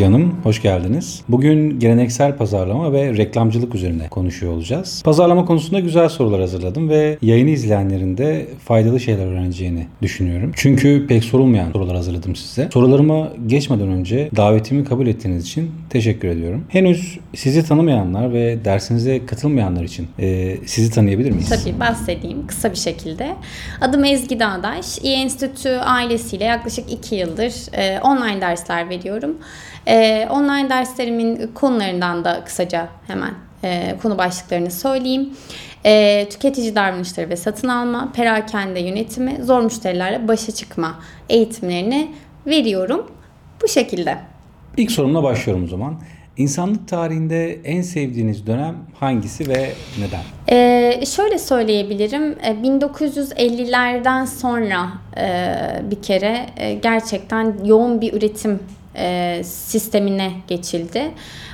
Ezgi Hanım, hoş geldiniz. Bugün geleneksel pazarlama ve reklamcılık üzerine konuşuyor olacağız. Pazarlama konusunda güzel sorular hazırladım ve yayını izleyenlerin de faydalı şeyler öğreneceğini düşünüyorum. Çünkü pek sorulmayan sorular hazırladım size. Sorularıma geçmeden önce davetimi kabul ettiğiniz için teşekkür ediyorum. Henüz sizi tanımayanlar ve dersinize katılmayanlar için e, sizi tanıyabilir miyiz? Tabii bahsedeyim kısa bir şekilde. Adım Ezgi Dağdaş. İyi Enstitü ailesiyle yaklaşık 2 yıldır e, online dersler veriyorum. E, online derslerimin konularından da kısaca hemen e, konu başlıklarını söyleyeyim. E, tüketici davranışları ve satın alma, perakende yönetimi, zor müşterilerle başa çıkma eğitimlerini veriyorum. Bu şekilde. İlk sorumla başlıyorum o zaman. İnsanlık tarihinde en sevdiğiniz dönem hangisi ve neden? Ee, şöyle söyleyebilirim. 1950'lerden sonra e, bir kere e, gerçekten yoğun bir üretim e, sistemine geçildi.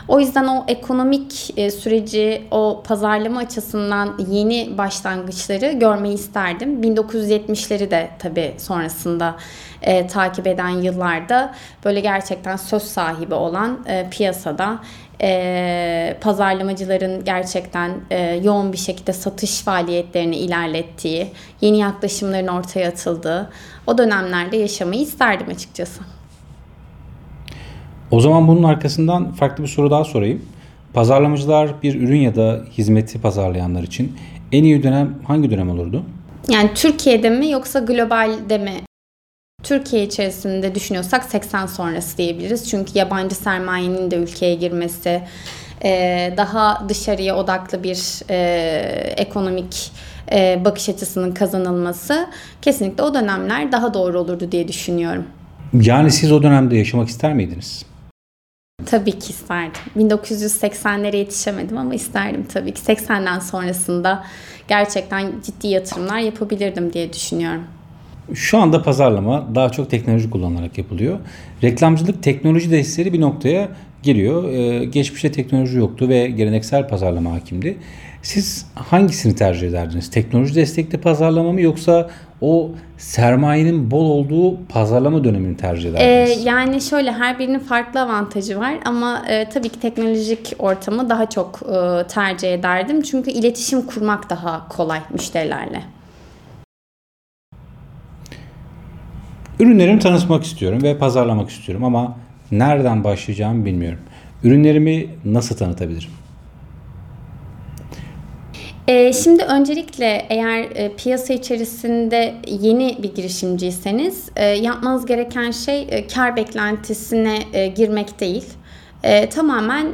O yüzden o ekonomik e, süreci, o pazarlama açısından yeni başlangıçları görmeyi isterdim. 1970'leri de tabii sonrasında e, takip eden yıllarda böyle gerçekten söz sahibi olan e, piyasada e, pazarlamacıların gerçekten e, yoğun bir şekilde satış faaliyetlerini ilerlettiği, yeni yaklaşımların ortaya atıldığı o dönemlerde yaşamayı isterdim açıkçası. O zaman bunun arkasından farklı bir soru daha sorayım. Pazarlamacılar bir ürün ya da hizmeti pazarlayanlar için en iyi dönem hangi dönem olurdu? Yani Türkiye'de mi yoksa globalde mi? Türkiye içerisinde düşünüyorsak 80 sonrası diyebiliriz. Çünkü yabancı sermayenin de ülkeye girmesi, e, daha dışarıya odaklı bir e, ekonomik e, bakış açısının kazanılması kesinlikle o dönemler daha doğru olurdu diye düşünüyorum. Yani siz o dönemde yaşamak ister miydiniz? Tabii ki isterdim. 1980'lere yetişemedim ama isterdim tabii ki. 80'den sonrasında gerçekten ciddi yatırımlar yapabilirdim diye düşünüyorum. Şu anda pazarlama daha çok teknoloji kullanılarak yapılıyor. Reklamcılık teknoloji desteği bir noktaya geliyor. Ee, geçmişte teknoloji yoktu ve geleneksel pazarlama hakimdi. Siz hangisini tercih ederdiniz? Teknoloji destekli pazarlama mı yoksa o sermayenin bol olduğu pazarlama dönemini tercih ederdiniz? Ee, yani şöyle her birinin farklı avantajı var ama e, tabii ki teknolojik ortamı daha çok e, tercih ederdim. Çünkü iletişim kurmak daha kolay müşterilerle. Ürünlerimi tanıtmak istiyorum ve pazarlamak istiyorum ama nereden başlayacağımı bilmiyorum. Ürünlerimi nasıl tanıtabilirim? Ee, şimdi öncelikle eğer e, piyasa içerisinde yeni bir girişimciyseniz e, yapmanız gereken şey e, kar beklentisine girmek değil. Tamamen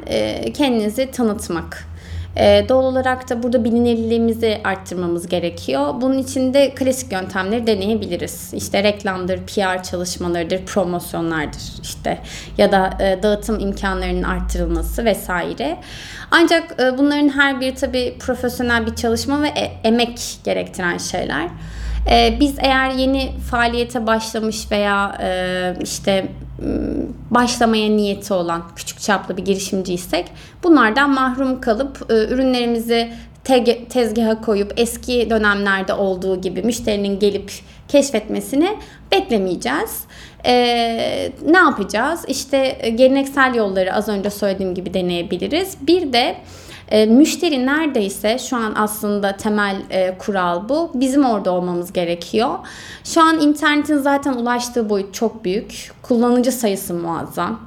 kendinizi tanıtmak. E, doğal olarak da burada bilinirliğimizi arttırmamız gerekiyor. Bunun için de klasik yöntemleri deneyebiliriz. İşte reklamdır, PR çalışmalarıdır, promosyonlardır işte ya da e, dağıtım imkanlarının arttırılması vesaire. Ancak e, bunların her biri tabii profesyonel bir çalışma ve e, emek gerektiren şeyler. Ee, biz eğer yeni faaliyete başlamış veya e, işte başlamaya niyeti olan küçük çaplı bir girişimciysek bunlardan mahrum kalıp e, ürünlerimizi te- tezgaha koyup eski dönemlerde olduğu gibi müşterinin gelip keşfetmesini beklemeyeceğiz. Ee, ne yapacağız? İşte e, geleneksel yolları az önce söylediğim gibi deneyebiliriz. Bir de e, müşteri neredeyse şu an aslında temel e, kural bu. Bizim orada olmamız gerekiyor. Şu an internetin zaten ulaştığı boyut çok büyük. Kullanıcı sayısı muazzam.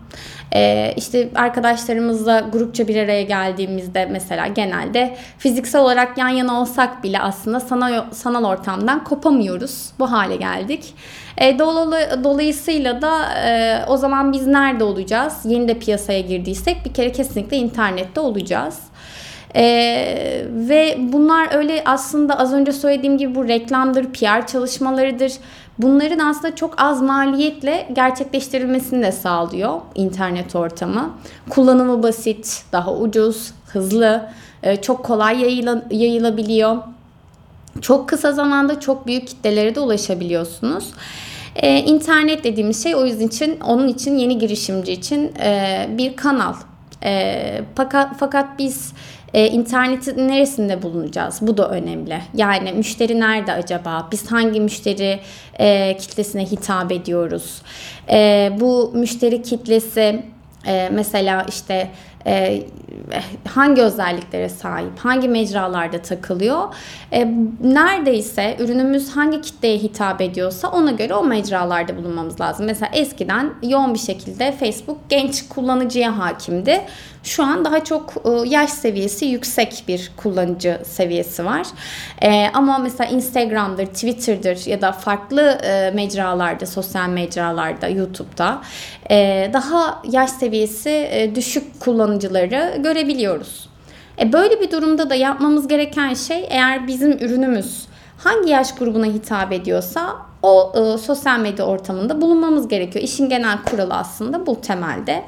Ee, işte arkadaşlarımızla grupça bir araya geldiğimizde mesela genelde fiziksel olarak yan yana olsak bile aslında sanal, sanal ortamdan kopamıyoruz. Bu hale geldik. E, dolayısıyla da e, o zaman biz nerede olacağız? Yeni de piyasaya girdiysek bir kere kesinlikle internette olacağız. Ee, ve bunlar öyle aslında az önce söylediğim gibi bu reklamdır, PR çalışmalarıdır. Bunların aslında çok az maliyetle gerçekleştirilmesini de sağlıyor internet ortamı. Kullanımı basit, daha ucuz, hızlı, e, çok kolay yayıla, yayılabiliyor. Çok kısa zamanda çok büyük kitlelere de ulaşabiliyorsunuz. Ee, internet dediğimiz şey o yüzden için onun için yeni girişimci için e, bir kanal. E, fakat fakat biz E, internetin neresinde bulunacağız? Bu da önemli. Yani müşteri nerede acaba? Biz hangi müşteri e, kitlesine hitap ediyoruz? E, bu müşteri kitlesi e, mesela işte e, hangi özelliklere sahip, hangi mecralarda takılıyor. E, neredeyse ürünümüz hangi kitleye hitap ediyorsa ona göre o mecralarda bulunmamız lazım. Mesela eskiden yoğun bir şekilde Facebook genç kullanıcıya hakimdi. Şu an daha çok e, yaş seviyesi yüksek bir kullanıcı seviyesi var. E, ama mesela Instagram'dır, Twitter'dır ya da farklı e, mecralarda, sosyal mecralarda, YouTube'da daha yaş seviyesi düşük kullanıcıları görebiliyoruz. Böyle bir durumda da yapmamız gereken şey eğer bizim ürünümüz hangi yaş grubuna hitap ediyorsa o e, sosyal medya ortamında bulunmamız gerekiyor. İşin genel kuralı aslında bu temelde.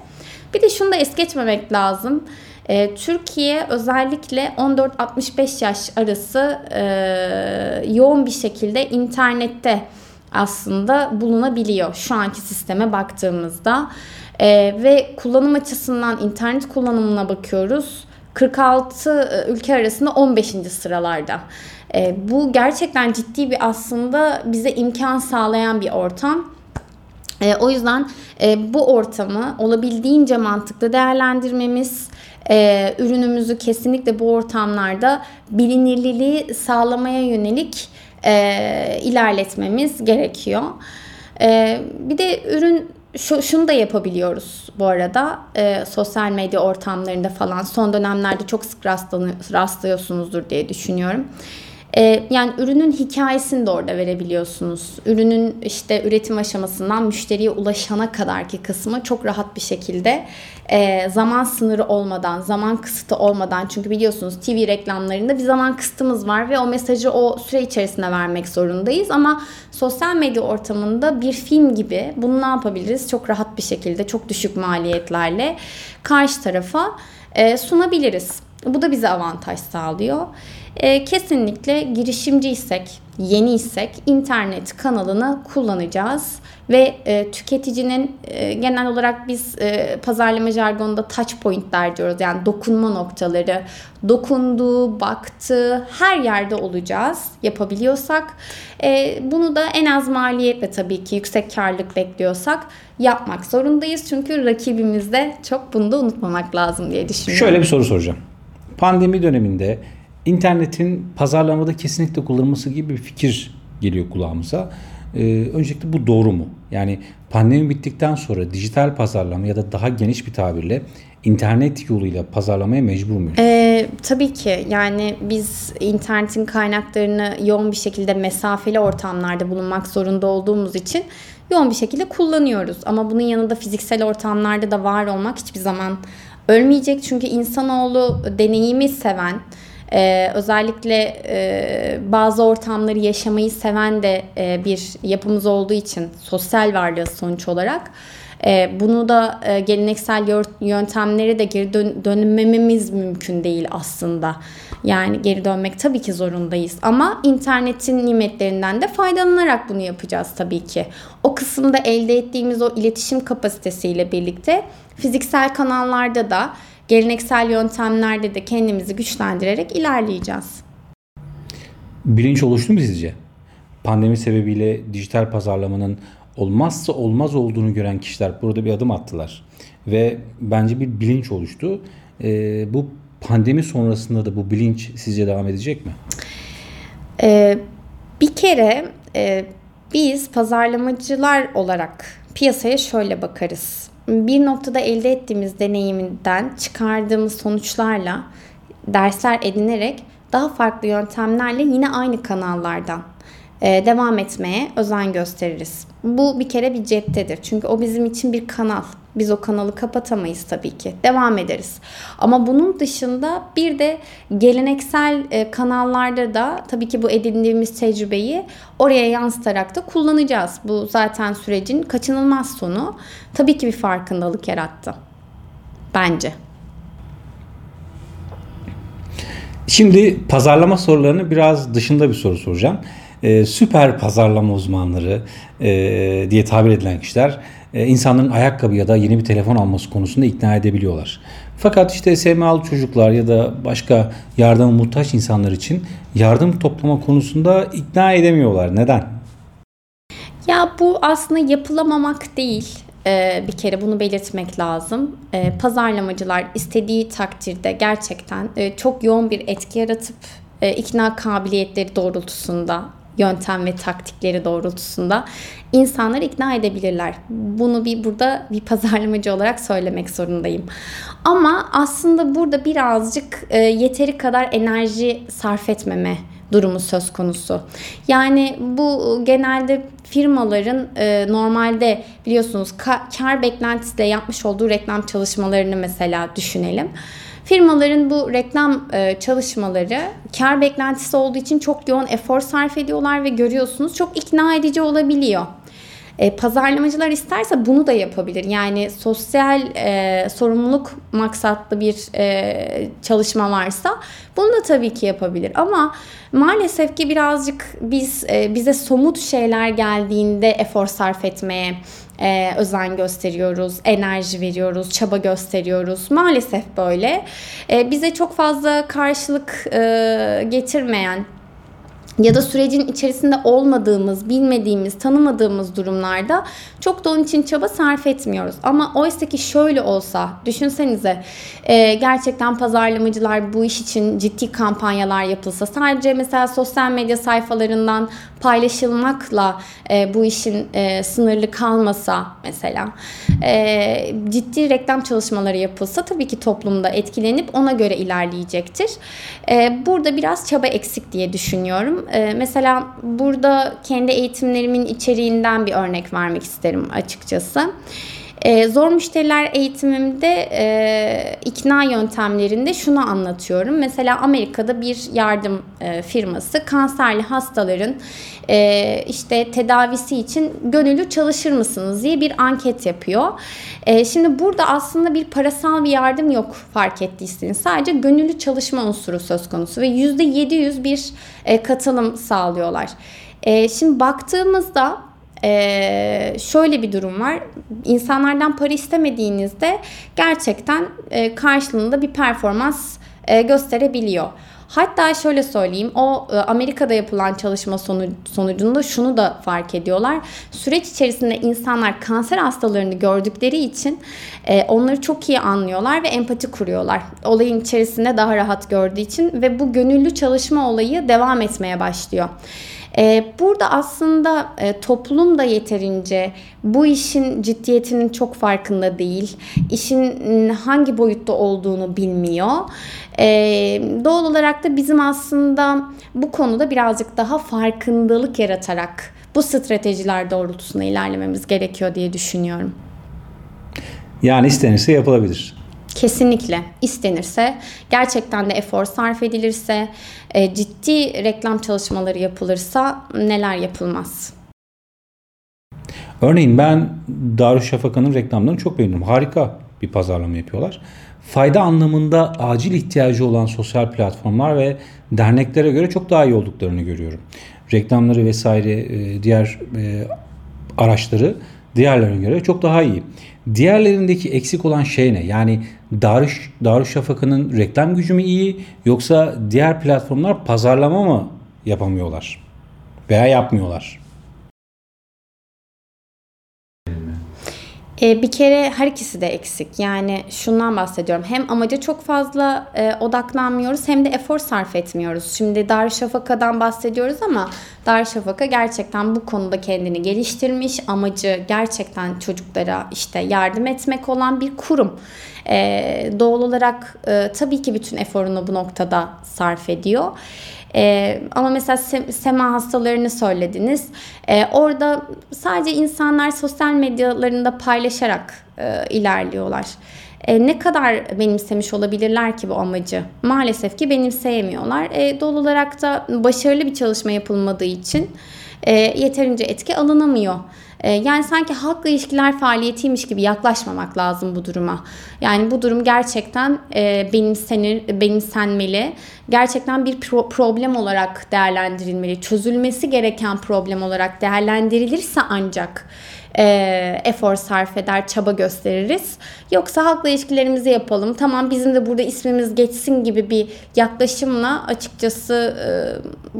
Bir de şunu da es geçmemek lazım. E, Türkiye özellikle 14-65 yaş arası e, yoğun bir şekilde internette aslında bulunabiliyor şu anki sisteme baktığımızda. E, ve kullanım açısından internet kullanımına bakıyoruz. 46 ülke arasında 15. sıralarda. E, bu gerçekten ciddi bir aslında bize imkan sağlayan bir ortam. E, o yüzden e, bu ortamı olabildiğince mantıklı değerlendirmemiz, e, ürünümüzü kesinlikle bu ortamlarda bilinirliliği sağlamaya yönelik e, ilerletmemiz gerekiyor. E, bir de ürün şu, şunu da yapabiliyoruz bu arada e, sosyal medya ortamlarında falan son dönemlerde çok sık rastlıyorsunuzdur diye düşünüyorum. Ee, yani ürünün hikayesini de orada verebiliyorsunuz. Ürünün işte üretim aşamasından müşteriye ulaşana kadarki kısmı çok rahat bir şekilde e, zaman sınırı olmadan, zaman kısıtı olmadan çünkü biliyorsunuz TV reklamlarında bir zaman kısıtımız var ve o mesajı o süre içerisinde vermek zorundayız ama sosyal medya ortamında bir film gibi bunu ne yapabiliriz? Çok rahat bir şekilde, çok düşük maliyetlerle karşı tarafa e, sunabiliriz. Bu da bize avantaj sağlıyor. E, kesinlikle girişimciysek, yeniysek internet kanalını kullanacağız ve e, tüketicinin e, genel olarak biz e, pazarlama jargonunda touch pointler diyoruz. Yani dokunma noktaları, dokunduğu, baktığı her yerde olacağız yapabiliyorsak. E, bunu da en az maliyetle tabii ki yüksek karlılık bekliyorsak yapmak zorundayız. Çünkü rakibimizde çok bunu da unutmamak lazım diye düşünüyorum. Şöyle bir soru soracağım. Pandemi döneminde internetin pazarlamada kesinlikle kullanılması gibi bir fikir geliyor kulağımıza. Ee, öncelikle bu doğru mu? Yani pandemi bittikten sonra dijital pazarlama ya da daha geniş bir tabirle internet yoluyla pazarlamaya mecbur muyuz? Ee, tabii ki yani biz internetin kaynaklarını yoğun bir şekilde mesafeli ortamlarda bulunmak zorunda olduğumuz için yoğun bir şekilde kullanıyoruz. Ama bunun yanında fiziksel ortamlarda da var olmak hiçbir zaman ölmeyecek. Çünkü insanoğlu deneyimi seven, ee, özellikle e, bazı ortamları yaşamayı seven de e, bir yapımız olduğu için sosyal varlığı sonuç olarak e, bunu da e, geleneksel yöntemlere de geri dön- dönmememiz mümkün değil aslında. Yani geri dönmek tabii ki zorundayız ama internetin nimetlerinden de faydalanarak bunu yapacağız tabii ki. O kısımda elde ettiğimiz o iletişim kapasitesiyle birlikte fiziksel kanallarda da geleneksel yöntemlerde de kendimizi güçlendirerek ilerleyeceğiz. Bilinç oluştu mu sizce? Pandemi sebebiyle dijital pazarlamanın olmazsa olmaz olduğunu gören kişiler burada bir adım attılar. Ve bence bir bilinç oluştu. Ee, bu pandemi sonrasında da bu bilinç sizce devam edecek mi? Ee, bir kere e, biz pazarlamacılar olarak piyasaya şöyle bakarız bir noktada elde ettiğimiz deneyiminden çıkardığımız sonuçlarla dersler edinerek daha farklı yöntemlerle yine aynı kanallardan devam etmeye özen gösteririz. Bu bir kere bir ceptedir. Çünkü o bizim için bir kanal. Biz o kanalı kapatamayız tabii ki. Devam ederiz. Ama bunun dışında bir de geleneksel e, kanallarda da tabii ki bu edindiğimiz tecrübeyi oraya yansıtarak da kullanacağız. Bu zaten sürecin kaçınılmaz sonu. Tabii ki bir farkındalık yarattı. Bence. Şimdi pazarlama sorularını biraz dışında bir soru soracağım e, süper pazarlama uzmanları e, diye tabir edilen kişiler e, insanların ayakkabı ya da yeni bir telefon alması konusunda ikna edebiliyorlar. Fakat işte SMA'lı çocuklar ya da başka yardıma muhtaç insanlar için yardım toplama konusunda ikna edemiyorlar. Neden? Ya bu aslında yapılamamak değil. Ee, bir kere bunu belirtmek lazım. Ee, pazarlamacılar istediği takdirde gerçekten e, çok yoğun bir etki yaratıp e, ikna kabiliyetleri doğrultusunda yöntem ve taktikleri doğrultusunda insanları ikna edebilirler. Bunu bir burada bir pazarlamacı olarak söylemek zorundayım. Ama aslında burada birazcık e, yeteri kadar enerji sarf etmeme durumu söz konusu. Yani bu genelde firmaların e, normalde biliyorsunuz ka- kar beklentisiyle yapmış olduğu reklam çalışmalarını mesela düşünelim. Firmaların bu reklam e, çalışmaları kar beklentisi olduğu için çok yoğun efor sarf ediyorlar ve görüyorsunuz çok ikna edici olabiliyor. E, pazarlamacılar isterse bunu da yapabilir. Yani sosyal e, sorumluluk maksatlı bir e, çalışma varsa bunu da tabii ki yapabilir. Ama maalesef ki birazcık biz e, bize somut şeyler geldiğinde efor sarf etmeye e, özen gösteriyoruz, enerji veriyoruz, çaba gösteriyoruz. Maalesef böyle. E, bize çok fazla karşılık e, getirmeyen ya da sürecin içerisinde olmadığımız, bilmediğimiz, tanımadığımız durumlarda çok da onun için çaba sarf etmiyoruz. Ama oysa ki şöyle olsa, düşünsenize e, gerçekten pazarlamacılar bu iş için ciddi kampanyalar yapılsa, sadece mesela sosyal medya sayfalarından paylaşılmakla e, bu işin e, sınırlı kalmasa mesela, ciddi reklam çalışmaları yapılsa tabii ki toplumda etkilenip ona göre ilerleyecektir. Burada biraz çaba eksik diye düşünüyorum. E, mesela burada kendi eğitimlerimin içeriğinden bir örnek vermek isterim açıkçası. E, zor müşteriler eğitimimde e, ikna yöntemlerinde şunu anlatıyorum. Mesela Amerika'da bir yardım e, firması kanserli hastaların e, işte tedavisi için gönüllü çalışır mısınız diye bir anket yapıyor. E, şimdi burada aslında bir parasal bir yardım yok fark ettiyseniz. Sadece gönüllü çalışma unsuru söz konusu ve %700 bir e, katılım sağlıyorlar. E, şimdi baktığımızda ee, şöyle bir durum var. İnsanlardan para istemediğinizde gerçekten e, karşılığında bir performans e, gösterebiliyor. Hatta şöyle söyleyeyim o e, Amerika'da yapılan çalışma sonucunda şunu da fark ediyorlar. Süreç içerisinde insanlar kanser hastalarını gördükleri için e, onları çok iyi anlıyorlar ve empati kuruyorlar. Olayın içerisinde daha rahat gördüğü için ve bu gönüllü çalışma olayı devam etmeye başlıyor. Ee, burada aslında e, toplum da yeterince bu işin ciddiyetinin çok farkında değil. İşin hangi boyutta olduğunu bilmiyor. Ee, doğal olarak da bizim aslında bu konuda birazcık daha farkındalık yaratarak bu stratejiler doğrultusunda ilerlememiz gerekiyor diye düşünüyorum. Yani istenirse yapılabilir. Kesinlikle istenirse, gerçekten de efor sarf edilirse, e, ciddi reklam çalışmaları yapılırsa neler yapılmaz? Örneğin ben Darüşşafaka'nın reklamlarını çok beğeniyorum. Harika bir pazarlama yapıyorlar. Fayda anlamında acil ihtiyacı olan sosyal platformlar ve derneklere göre çok daha iyi olduklarını görüyorum. Reklamları vesaire e, diğer e, araçları diğerlerine göre çok daha iyi. Diğerlerindeki eksik olan şey ne? Yani Darüş, Darüşşafaka'nın reklam gücü mü iyi yoksa diğer platformlar pazarlama mı yapamıyorlar? Veya yapmıyorlar? E, bir kere her ikisi de eksik. Yani şundan bahsediyorum. Hem amaca çok fazla e, odaklanmıyoruz hem de efor sarf etmiyoruz. Şimdi Darüşşafaka'dan bahsediyoruz ama Darüşşafaka gerçekten bu konuda kendini geliştirmiş. Amacı gerçekten çocuklara işte yardım etmek olan bir kurum. E, doğal olarak e, tabii ki bütün eforunu bu noktada sarf ediyor. Ee, ama mesela sema hastalarını söylediniz. Ee, orada sadece insanlar sosyal medyalarında paylaşarak e, ilerliyorlar. E, ne kadar benimsemiş olabilirler ki bu amacı? Maalesef ki benimseyemiyorlar. E, doğal olarak da başarılı bir çalışma yapılmadığı için e, yeterince etki alınamıyor. E, yani sanki halkla ilişkiler faaliyetiymiş gibi yaklaşmamak lazım bu duruma. Yani bu durum gerçekten e, benimsenir, benimsenmeli. Gerçekten bir pro- problem olarak değerlendirilmeli. Çözülmesi gereken problem olarak değerlendirilirse ancak e, efor sarf eder, çaba gösteririz. Yoksa halkla ilişkilerimizi yapalım. Tamam bizim de burada ismimiz geçsin gibi bir yaklaşımla açıkçası e,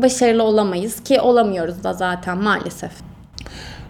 başarılı olamayız ki olamıyoruz da zaten maalesef.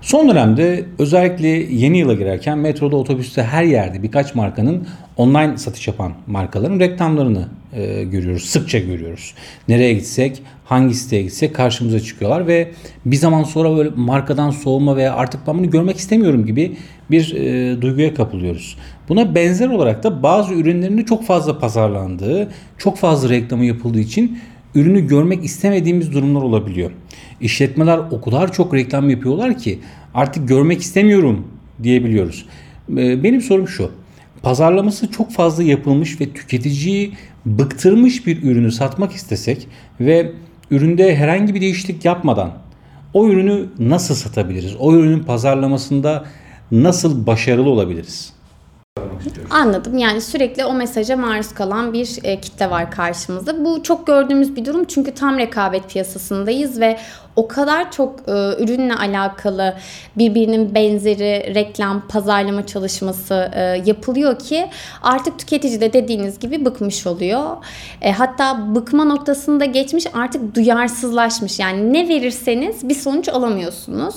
Son dönemde özellikle yeni yıla girerken metroda, otobüste her yerde birkaç markanın online satış yapan markaların reklamlarını e, görüyoruz. Sıkça görüyoruz. Nereye gitsek, hangi siteye gitsek karşımıza çıkıyorlar ve bir zaman sonra böyle markadan soğuma veya artık ben bunu görmek istemiyorum gibi bir e, duyguya kapılıyoruz. Buna benzer olarak da bazı ürünlerin çok fazla pazarlandığı, çok fazla reklamı yapıldığı için ürünü görmek istemediğimiz durumlar olabiliyor. İşletmeler o kadar çok reklam yapıyorlar ki artık görmek istemiyorum diyebiliyoruz. Ee, benim sorum şu. Pazarlaması çok fazla yapılmış ve tüketiciyi bıktırmış bir ürünü satmak istesek ve üründe herhangi bir değişiklik yapmadan o ürünü nasıl satabiliriz? O ürünün pazarlamasında nasıl başarılı olabiliriz? Anladım. Yani sürekli o mesaja maruz kalan bir e, kitle var karşımızda. Bu çok gördüğümüz bir durum çünkü tam rekabet piyasasındayız ve o kadar çok e, ürünle alakalı birbirinin benzeri reklam, pazarlama çalışması e, yapılıyor ki artık tüketici de dediğiniz gibi bıkmış oluyor. E, hatta bıkma noktasında geçmiş artık duyarsızlaşmış. Yani ne verirseniz bir sonuç alamıyorsunuz.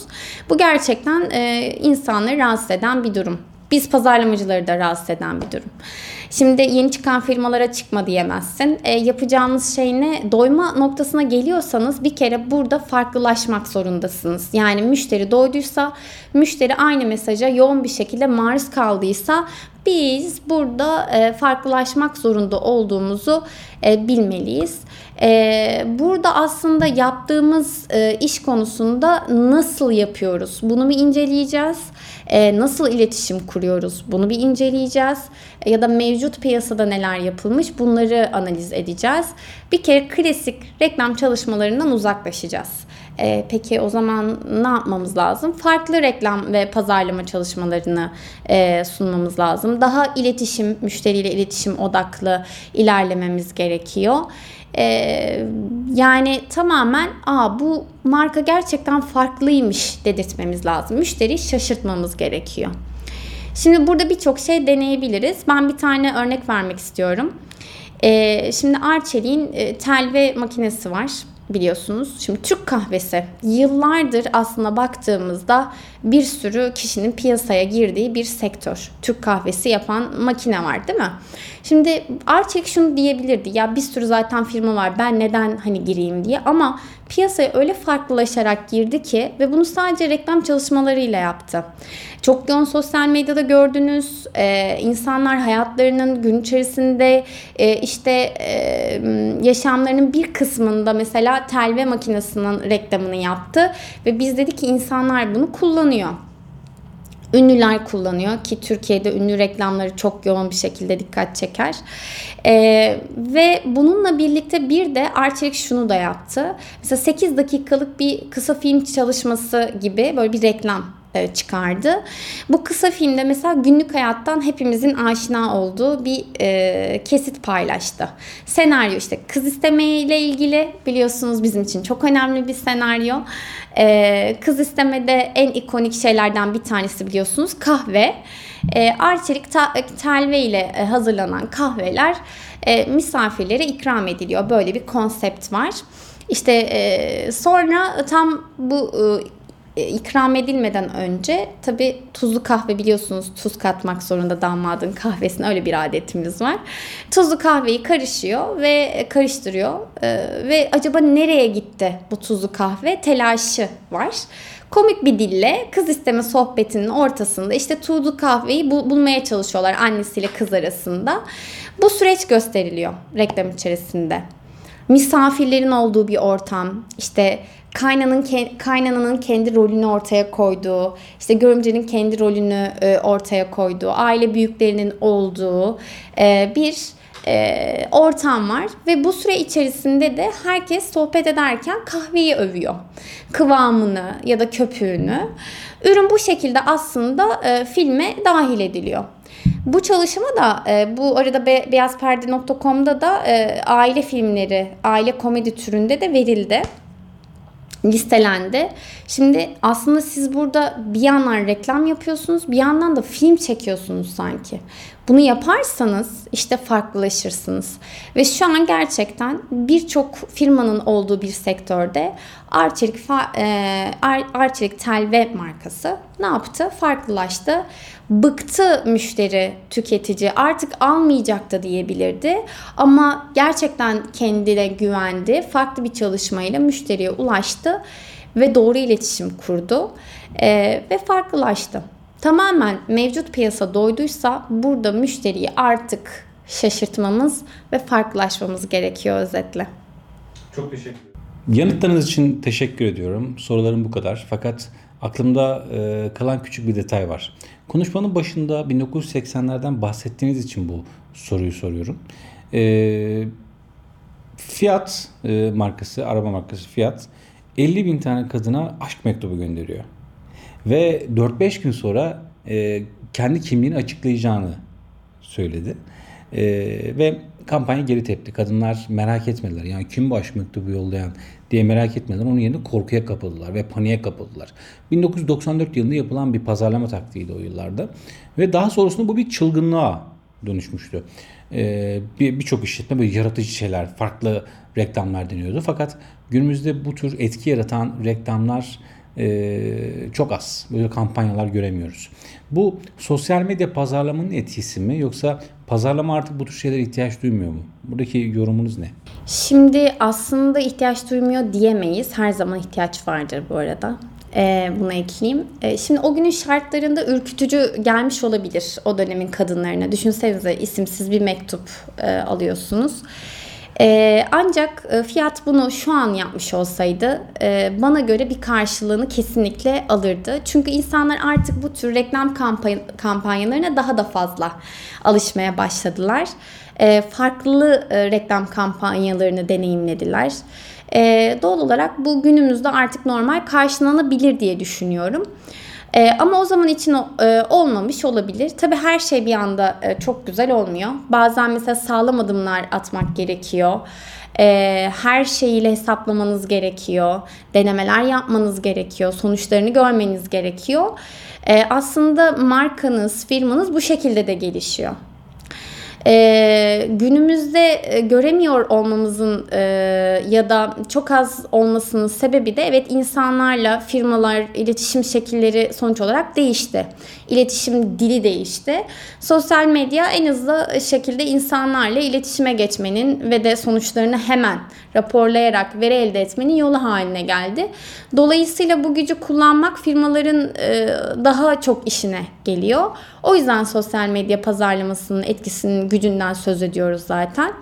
Bu gerçekten e, insanları rahatsız eden bir durum. Biz pazarlamacıları da rahatsız eden bir durum. Şimdi yeni çıkan firmalara çıkma diyemezsin. E, yapacağınız şey ne? Doyma noktasına geliyorsanız bir kere burada farklılaşmak zorundasınız. Yani müşteri doyduysa, müşteri aynı mesaja yoğun bir şekilde maruz kaldıysa biz burada e, farklılaşmak zorunda olduğumuzu e, bilmeliyiz. E, burada aslında yaptığımız e, iş konusunda nasıl yapıyoruz? Bunu bir inceleyeceğiz. E, nasıl iletişim kuruyoruz? Bunu bir inceleyeceğiz. E, ya da mevcut piyasada neler yapılmış bunları analiz edeceğiz. Bir kere klasik reklam çalışmalarından uzaklaşacağız. E, peki o zaman ne yapmamız lazım? Farklı reklam ve pazarlama çalışmalarını e, sunmamız lazım. Daha iletişim, müşteriyle iletişim odaklı ilerlememiz gerekiyor. Ee, yani tamamen Aa, bu marka gerçekten farklıymış dedirtmemiz lazım. Müşteriyi şaşırtmamız gerekiyor. Şimdi burada birçok şey deneyebiliriz. Ben bir tane örnek vermek istiyorum. Ee, şimdi Arçelik'in e, telve makinesi var biliyorsunuz. Şimdi Türk kahvesi yıllardır aslında baktığımızda bir sürü kişinin piyasaya girdiği bir sektör. Türk kahvesi yapan makine var değil mi? Şimdi Arçelik şunu diyebilirdi. Ya bir sürü zaten firma var. Ben neden hani gireyim diye ama piyasaya öyle farklılaşarak girdi ki ve bunu sadece reklam çalışmalarıyla yaptı. Çok yoğun sosyal medyada gördünüz. Ee, insanlar hayatlarının gün içerisinde e, işte e, yaşamlarının bir kısmında mesela telve makinesinin reklamını yaptı ve biz dedik ki insanlar bunu kullanıyor. Ünlüler kullanıyor ki Türkiye'de ünlü reklamları çok yoğun bir şekilde dikkat çeker. Ee, ve bununla birlikte bir de Arçelik şunu da yaptı. Mesela 8 dakikalık bir kısa film çalışması gibi böyle bir reklam çıkardı. Bu kısa filmde mesela günlük hayattan hepimizin aşina olduğu bir e, kesit paylaştı. Senaryo işte kız istemeyle ilgili biliyorsunuz bizim için çok önemli bir senaryo. E, kız istemede en ikonik şeylerden bir tanesi biliyorsunuz kahve. E, Arçelik ta, telve ile e, hazırlanan kahveler e, misafirlere ikram ediliyor. Böyle bir konsept var. İşte e, sonra tam bu e, e, ikram edilmeden önce tabi tuzlu kahve biliyorsunuz tuz katmak zorunda damadın kahvesine öyle bir adetimiz var. Tuzlu kahveyi karışıyor ve karıştırıyor e, ve acaba nereye gitti bu tuzlu kahve telaşı var. Komik bir dille kız isteme sohbetinin ortasında işte tuzlu kahveyi bul- bulmaya çalışıyorlar annesiyle kız arasında. Bu süreç gösteriliyor reklam içerisinde misafirlerin olduğu bir ortam, işte kaynanın kaynananın kendi rolünü ortaya koyduğu, işte görümcenin kendi rolünü e, ortaya koyduğu, aile büyüklerinin olduğu e, bir e, ortam var ve bu süre içerisinde de herkes sohbet ederken kahveyi övüyor. Kıvamını ya da köpüğünü. Ürün bu şekilde aslında filme dahil ediliyor. Bu çalışma da e, bu arada be, beyazperde.com'da da e, aile filmleri, aile komedi türünde de verildi. Listelendi. Şimdi aslında siz burada bir yandan reklam yapıyorsunuz, bir yandan da film çekiyorsunuz sanki. Bunu yaparsanız işte farklılaşırsınız. Ve şu an gerçekten birçok firmanın olduğu bir sektörde Arçelik, e, Arçelik Telve markası ne yaptı? Farklılaştı. Bıktı müşteri, tüketici. Artık almayacak da diyebilirdi. Ama gerçekten kendine güvendi. Farklı bir çalışmayla müşteriye ulaştı ve doğru iletişim kurdu e, ve farklılaştı. Tamamen mevcut piyasa doyduysa burada müşteriyi artık şaşırtmamız ve farklılaşmamız gerekiyor özetle. Çok teşekkür ederim. Yanıtlarınız için teşekkür ediyorum. Sorularım bu kadar. Fakat aklımda e, kalan küçük bir detay var. Konuşmanın başında 1980'lerden bahsettiğiniz için bu soruyu soruyorum. E, Fiat e, markası, araba markası Fiat 50 bin tane kadına aşk mektubu gönderiyor. Ve 4-5 gün sonra e, kendi kimliğini açıklayacağını söyledi. E, ve kampanya geri tepti. Kadınlar merak etmediler. Yani kim bu aşk mektubu yollayan diye merak etmediler. Onun yerine korkuya kapıldılar ve paniğe kapıldılar. 1994 yılında yapılan bir pazarlama taktiğiydi o yıllarda. Ve daha sonrasında bu bir çılgınlığa dönüşmüştü. Ee, Birçok bir işletme böyle yaratıcı şeyler, farklı reklamlar deniyordu. Fakat günümüzde bu tür etki yaratan reklamlar e, çok az. Böyle kampanyalar göremiyoruz. Bu sosyal medya pazarlamanın etkisi mi yoksa pazarlama artık bu tür şeylere ihtiyaç duymuyor mu? Buradaki yorumunuz ne? Şimdi aslında ihtiyaç duymuyor diyemeyiz. Her zaman ihtiyaç vardır bu arada. Ee, buna ekleyeyim. Ee, şimdi o günün şartlarında ürkütücü gelmiş olabilir o dönemin kadınlarına. Düşünsenize isimsiz bir mektup e, alıyorsunuz. Ee, ancak e, fiyat bunu şu an yapmış olsaydı e, bana göre bir karşılığını kesinlikle alırdı. Çünkü insanlar artık bu tür reklam kampanya, kampanyalarına daha da fazla alışmaya başladılar. E, farklı reklam kampanyalarını deneyimlediler. Doğal olarak bu günümüzde artık normal karşılanabilir diye düşünüyorum. E, ama o zaman için e, olmamış olabilir. Tabi her şey bir anda e, çok güzel olmuyor. Bazen mesela sağlam adımlar atmak gerekiyor. E, her şeyiyle hesaplamanız gerekiyor. Denemeler yapmanız gerekiyor. Sonuçlarını görmeniz gerekiyor. E, aslında markanız, firmanız bu şekilde de gelişiyor. E, günümüzde göremiyor olmamızın e, ya da çok az olmasının sebebi de evet insanlarla firmalar iletişim şekilleri sonuç olarak değişti. İletişim dili değişti. Sosyal medya en hızlı şekilde insanlarla iletişime geçmenin ve de sonuçlarını hemen raporlayarak veri elde etmenin yolu haline geldi. Dolayısıyla bu gücü kullanmak firmaların e, daha çok işine geliyor. O yüzden sosyal medya pazarlamasının etkisinin gücünden söz ediyoruz zaten.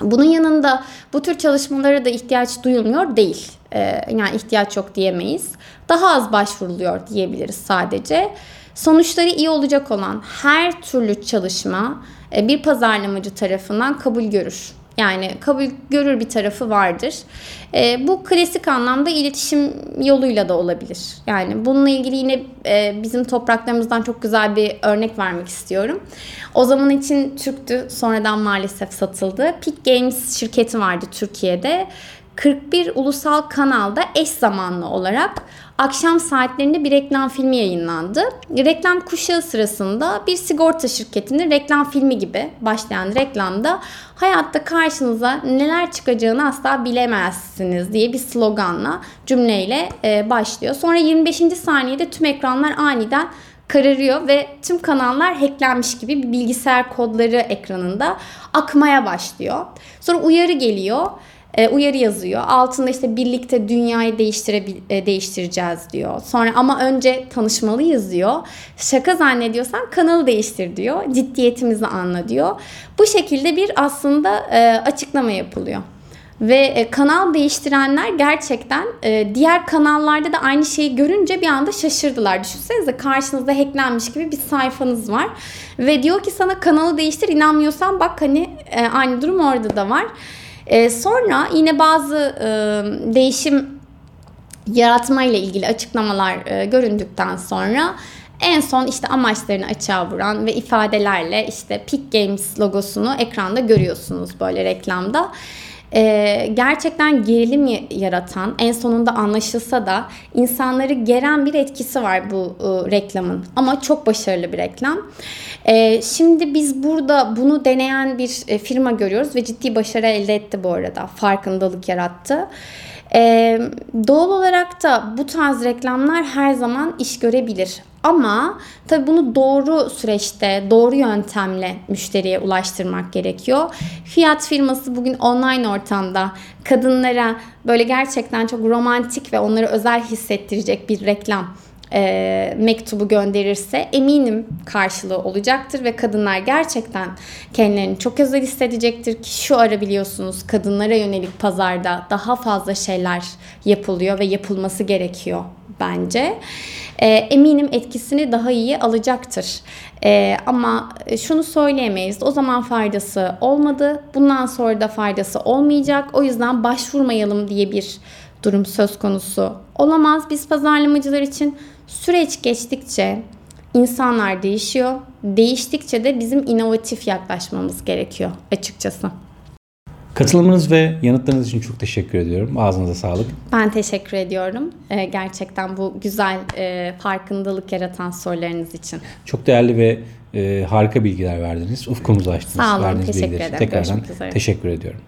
Bunun yanında bu tür çalışmalara da ihtiyaç duyulmuyor değil. Ee, yani ihtiyaç yok diyemeyiz. Daha az başvuruluyor diyebiliriz sadece. Sonuçları iyi olacak olan her türlü çalışma e, bir pazarlamacı tarafından kabul görür. Yani kabul görür bir tarafı vardır. E, bu klasik anlamda iletişim yoluyla da olabilir. Yani bununla ilgili yine e, bizim topraklarımızdan çok güzel bir örnek vermek istiyorum. O zaman için Türktü, sonradan maalesef satıldı. Peak Games şirketi vardı Türkiye'de. 41 ulusal kanalda eş zamanlı olarak akşam saatlerinde bir reklam filmi yayınlandı. Reklam kuşağı sırasında bir sigorta şirketinin reklam filmi gibi başlayan reklamda hayatta karşınıza neler çıkacağını asla bilemezsiniz diye bir sloganla cümleyle e, başlıyor. Sonra 25. saniyede tüm ekranlar aniden kararıyor ve tüm kanallar hacklenmiş gibi bir bilgisayar kodları ekranında akmaya başlıyor. Sonra uyarı geliyor e, uyarı yazıyor. Altında işte birlikte dünyayı değiştire, e, değiştireceğiz diyor. Sonra ama önce tanışmalıyız diyor. Şaka zannediyorsan kanalı değiştir diyor. Ciddiyetimizi anla diyor. Bu şekilde bir aslında e, açıklama yapılıyor. Ve kanal değiştirenler gerçekten diğer kanallarda da aynı şeyi görünce bir anda şaşırdılar. Düşünsenize karşınızda hacklenmiş gibi bir sayfanız var. Ve diyor ki sana kanalı değiştir inanmıyorsan bak hani aynı durum orada da var. E, sonra yine bazı e, değişim yaratma ile ilgili açıklamalar e, göründükten sonra en son işte amaçlarını açığa vuran ve ifadelerle işte Peak Games logosunu ekranda görüyorsunuz böyle reklamda. E, gerçekten gerilim yaratan, en sonunda anlaşılsa da insanları geren bir etkisi var bu e, reklamın. Ama çok başarılı bir reklam. E, şimdi biz burada bunu deneyen bir e, firma görüyoruz ve ciddi başarı elde etti bu arada. Farkındalık yarattı. Ee, doğal olarak da bu tarz reklamlar her zaman iş görebilir. Ama tabii bunu doğru süreçte, doğru yöntemle müşteriye ulaştırmak gerekiyor. Fiyat firması bugün online ortamda kadınlara böyle gerçekten çok romantik ve onları özel hissettirecek bir reklam e, mektubu gönderirse eminim karşılığı olacaktır ve kadınlar gerçekten kendilerini çok özel hissedecektir ki şu ara biliyorsunuz kadınlara yönelik pazarda daha fazla şeyler yapılıyor ve yapılması gerekiyor bence. E, eminim etkisini daha iyi alacaktır. E, ama şunu söyleyemeyiz. O zaman faydası olmadı. Bundan sonra da faydası olmayacak. O yüzden başvurmayalım diye bir durum söz konusu olamaz. Biz pazarlamacılar için süreç geçtikçe insanlar değişiyor. Değiştikçe de bizim inovatif yaklaşmamız gerekiyor açıkçası. Katılımınız ve yanıtlarınız için çok teşekkür ediyorum. Ağzınıza sağlık. Ben teşekkür ediyorum. Ee, gerçekten bu güzel e, farkındalık yaratan sorularınız için. Çok değerli ve e, harika bilgiler verdiniz. Ufkumuzu açtınız. Sağ olun, verdiğiniz teşekkür bilgiler ederim. Tekrardan teşekkür ediyorum.